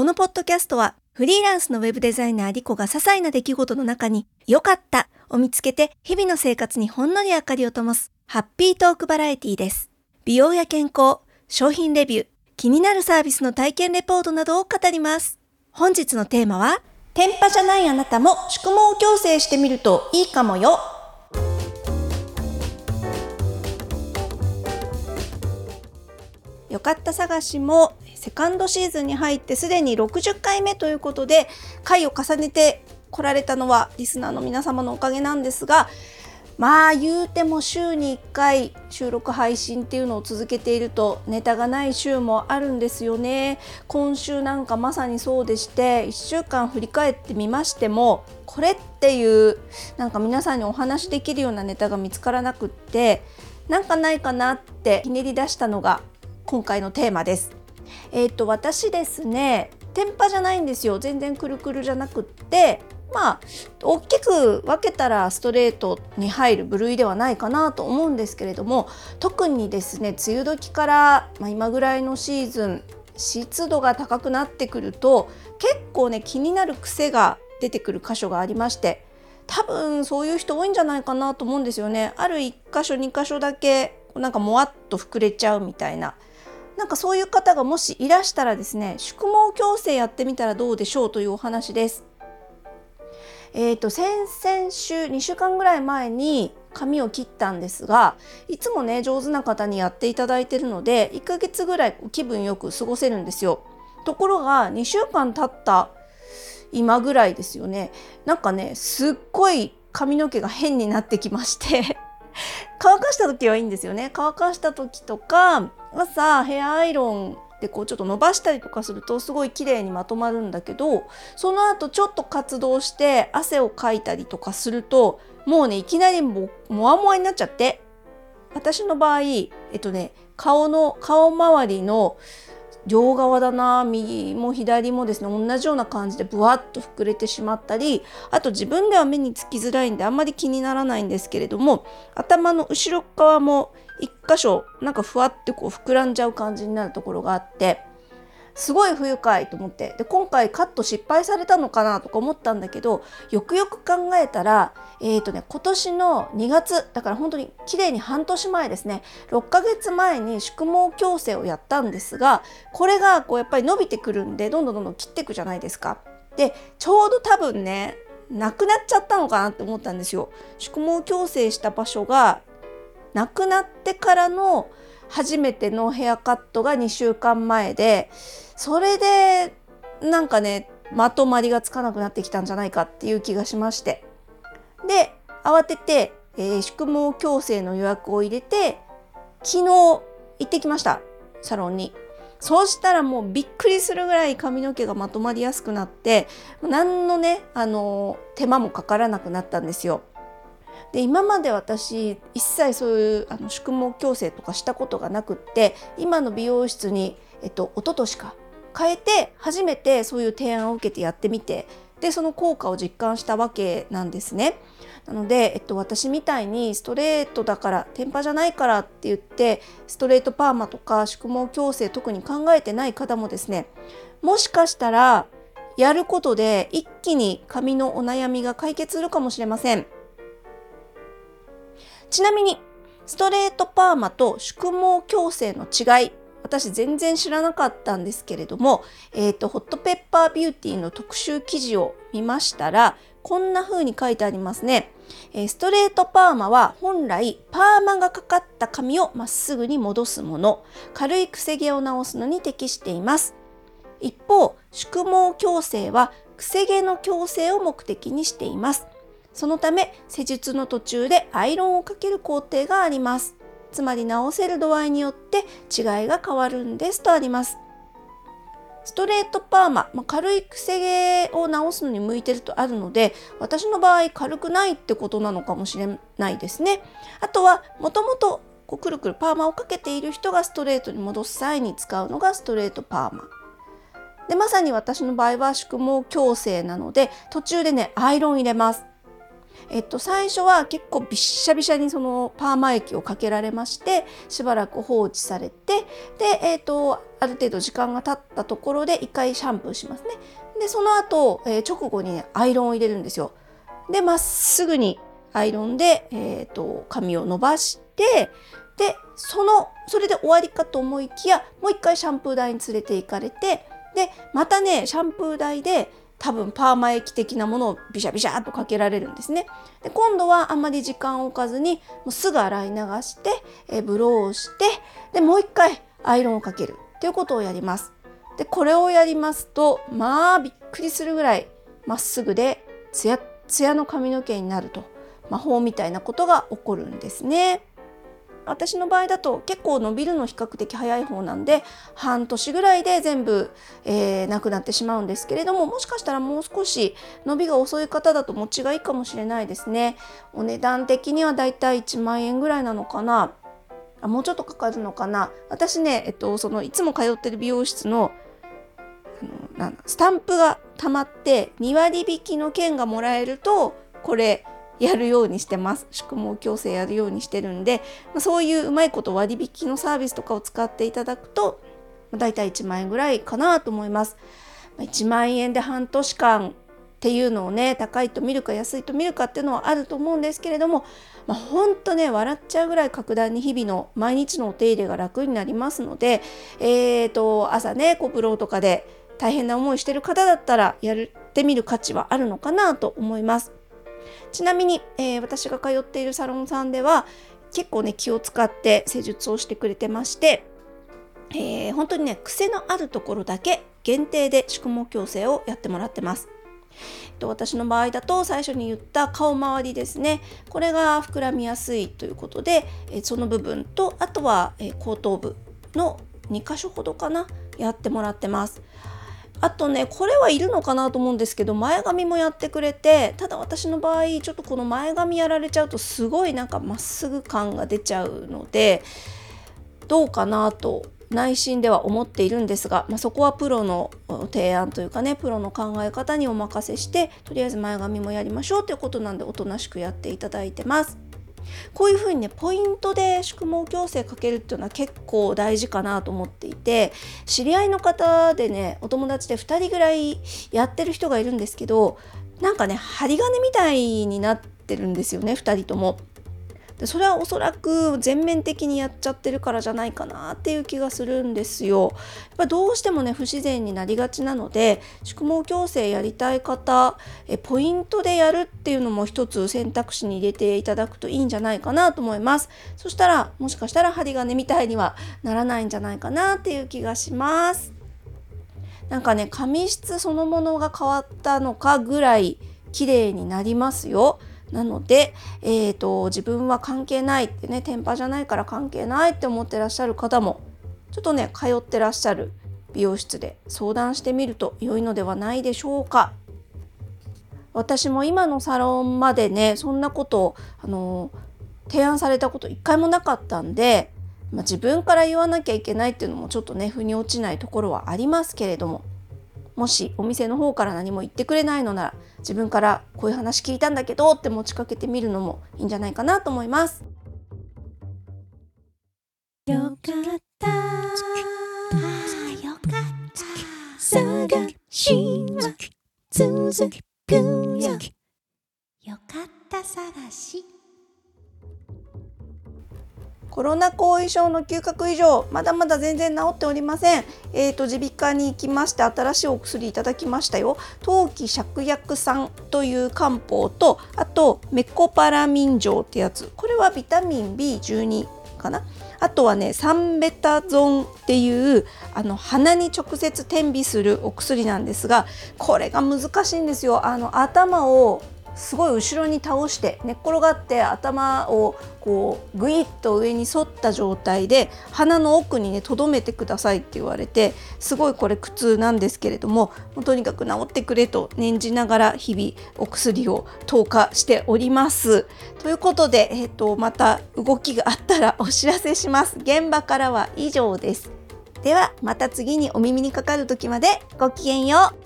このポッドキャストはフリーランスのウェブデザイナーリコが些細な出来事の中に良かったを見つけて日々の生活にほんのり明かりを灯すハッピートークバラエティです。美容や健康、商品レビュー、気になるサービスの体験レポートなどを語ります。本日のテーマは、天パじゃないあなたも宿毛矯正してみるといいかもよ。よかった探しもセカンドシーズンに入ってすでに60回目ということで回を重ねて来られたのはリスナーの皆様のおかげなんですがまあ言うても週に1回収録配信っていうのを続けているとネタがない週もあるんですよね今週なんかまさにそうでして1週間振り返ってみましてもこれっていうなんか皆さんにお話しできるようなネタが見つからなくってなんかないかなってひねり出したのが今回のテーマです。えっ、ー、と私ですね天パじゃないんですよ全然くるくるじゃなくってまあ大きく分けたらストレートに入る部類ではないかなと思うんですけれども特にですね梅雨時から、まあ、今ぐらいのシーズン湿度が高くなってくると結構ね気になる癖が出てくる箇所がありまして多分そういう人多いんじゃないかなと思うんですよね。ある1箇所2箇所だけなんかもわっと膨れちゃうみたいな。なんかそういう方がもしいらしたらですね宿毛矯正やってみたらどうでしょうというお話です。えーと、先々週2週間ぐらい前に髪を切ったんですがいつもね上手な方にやっていただいてるので1ヶ月ぐらい気分よく過ごせるんですよ。ところが2週間経った今ぐらいですよねなんかねすっごい髪の毛が変になってきまして乾かした時はいいんですよね。乾かした時とか朝ヘアアイロンでこうちょっと伸ばしたりとかするとすごい綺麗にまとまるんだけどその後ちょっと活動して汗をかいたりとかするともうねいきなりももわもわになっちゃって。私の場合えっとね顔の顔周りの両側だな右も左もですね同じような感じでブワッと膨れてしまったりあと自分では目につきづらいんであんまり気にならないんですけれども頭の後ろ側も1箇所なんかふわってこう膨らんじゃう感じになるところがあってすごい不愉快と思ってで今回カット失敗されたのかなとか思ったんだけどよくよく考えたらえっ、ー、とね今年の2月だから本当に綺麗に半年前ですね6ヶ月前に宿毛矯正をやったんですがこれがこうやっぱり伸びてくるんでどんどんどんどん切っていくじゃないですか。でちょうど多分ねなくなっちゃったのかなって思ったんですよ。宿毛矯正した場所が亡くなってからの初めてのヘアカットが2週間前でそれでなんかねまとまりがつかなくなってきたんじゃないかっていう気がしましてで慌てて、えー、宿毛矯正の予約を入れて昨日行ってきましたサロンに。そうしたらもうびっくりするぐらい髪の毛がまとまりやすくなって何のねあの手間もかからなくなったんですよ。で今まで私一切そういうあの宿毛矯正とかしたことがなくって今の美容室に、えっと、一昨年か変えて初めてそういう提案を受けてやってみてでその効果を実感したわけなんですね。なので、えっと、私みたいにストレートだから天パじゃないからって言ってストレートパーマとか宿毛矯正特に考えてない方もですねもしかしたらやることで一気に髪のお悩みが解決するかもしれません。ちなみに、ストレートパーマと宿毛矯正の違い、私全然知らなかったんですけれども、えっ、ー、と、ホットペッパービューティーの特集記事を見ましたら、こんな風に書いてありますね。え、ストレートパーマは本来パーマがかかった髪をまっすぐに戻すもの、軽いくせ毛を直すのに適しています。一方、宿毛矯正はくせ毛の矯正を目的にしています。そのため施術の途中でアイロンをかける工程があります。つまり直せる度合いによって違いが変わるんですとあります。ストレートパーマ、まあ、軽いくせ毛を直すのに向いてるとあるので私の場合軽くないってことなのかもしれないですね。あとはもともとこうくるくるパーマをかけている人がストレートに戻す際に使うのがストレートパーマ。でまさに私の場合は宿毛矯正なので途中でねアイロン入れます。えっと、最初は結構びっしゃびしゃにそのパーマ液をかけられましてしばらく放置されてで、えっと、ある程度時間が経ったところで1回シャンプーしますね。でその後、えー、直後にねアイロンを入れるんですよ。でまっすぐにアイロンで、えーと、髪を伸ばしてでそのそれで終わりかと思いきやもう一回シャンプー台に連れて行かれてでまたねシャンプー台で多分パーマ液的なものをビシャビシャっとかけられるんですね。で今度はあんまり時間を置かずにもうすぐ洗い流して、えブローをしてでもう一回アイロンをかけるっていうことをやります。でこれをやりますとまあびっくりするぐらいまっすぐでツヤツヤの髪の毛になると魔法みたいなことが起こるんですね。私の場合だと結構伸びるの比較的早い方なんで半年ぐらいで全部、えー、なくなってしまうんですけれどももしかしたらもう少し伸びが遅い方だと持ちがいいかもしれないですね。お値段的にはだいたい1万円ぐらいなのかな。あもうちょっとかかるのかな。私ね、えっと、そのいつも通ってる美容室のあのスタンプがたまって2割引きの券がもらえるとこれやるようにしてます宿毛矯正やるようにしてるんで、ま、そういううまいこと割引のサービスとかを使っていただくと、まあ、大体1万円ぐらいかなと思います。ま、1万円で半年間っていうのをね高いと見るか安いと見るかっていうのはあると思うんですけれども、まあ、ほんとね笑っちゃうぐらい格段に日々の毎日のお手入れが楽になりますので、えーと、朝ねコプロとかで大変な思いしてる方だったらやってみる価値はあるのかなと思います。ちなみに、えー、私が通っているサロンさんでは結構ね気を使って施術をしてくれてまして、えー、本当にね癖のあるところだけ限定で宿毛矯正をやってもらってます。私の場合だと最初に言った顔周りですねこれが膨らみやすいということでその部分とあとは後頭部の2箇所ほどかなやってもらってますあとねこれはいるのかなと思うんですけど前髪もやってくれてただ私の場合ちょっとこの前髪やられちゃうとすごいなんかまっすぐ感が出ちゃうのでどうかなと内心では思っているんですが、まあ、そこはプロの提案というかねプロの考え方にお任せしてとりあえず前髪もやりましょうということなんでおとなしくやっていただいてます。こういうふうにねポイントで宿毛矯正かけるっていうのは結構大事かなと思っていて知り合いの方でねお友達で2人ぐらいやってる人がいるんですけどなんかね針金みたいになってるんですよね2人とも。でそれはおそらく全面的にやっちゃってるからじゃないかなっていう気がするんですよ。やっぱどうしてもね不自然になりがちなので宿毛矯正やりたい方えポイントでやるっていうのも一つ選択肢に入れていただくといいんじゃないかなと思います。そしたらもしかしたら針金みたいにはならないんじゃないかなっていう気がします。なんかね髪質そのものが変わったのかぐらい綺麗になりますよ。なので、えーと、自分は関係ないってね天パじゃないから関係ないって思ってらっしゃる方もちょっとね通ってらっしゃる美容室で相談してみると良いのではないでしょうか。私も今のサロンまでねそんなことをあの提案されたこと一回もなかったんで、まあ、自分から言わなきゃいけないっていうのもちょっとね腑に落ちないところはありますけれどももしお店の方から何も言ってくれないのなら自分からこういう話聞いたんだけどって持ちかけてみるのもいいんじゃないかなと思います。よかった。よかった。探しは続くよよかった。探し。コロナ後遺症の嗅覚異常まだまだ全然治っておりません。えーと耳鼻科に行きまして新しいお薬いただきましたよ。陶器芍薬酸という漢方とあとメコパラミン錠ってやつ。これはビタミン B12 かな？あとはねサンベタゾンっていうあの鼻に直接点鼻するお薬なんですがこれが難しいんですよ。あの頭をすごい後ろに倒して寝っ転がって頭をこうグイッと上に反った状態で鼻の奥にね留めてくださいって言われてすごいこれ苦痛なんですけれどもとにかく治ってくれと念じながら日々お薬を投下しております。ということで、えーと、また動きがあったらお知らせします。現場からは以上です。ではまた次にお耳にかかる時までごきげんよう。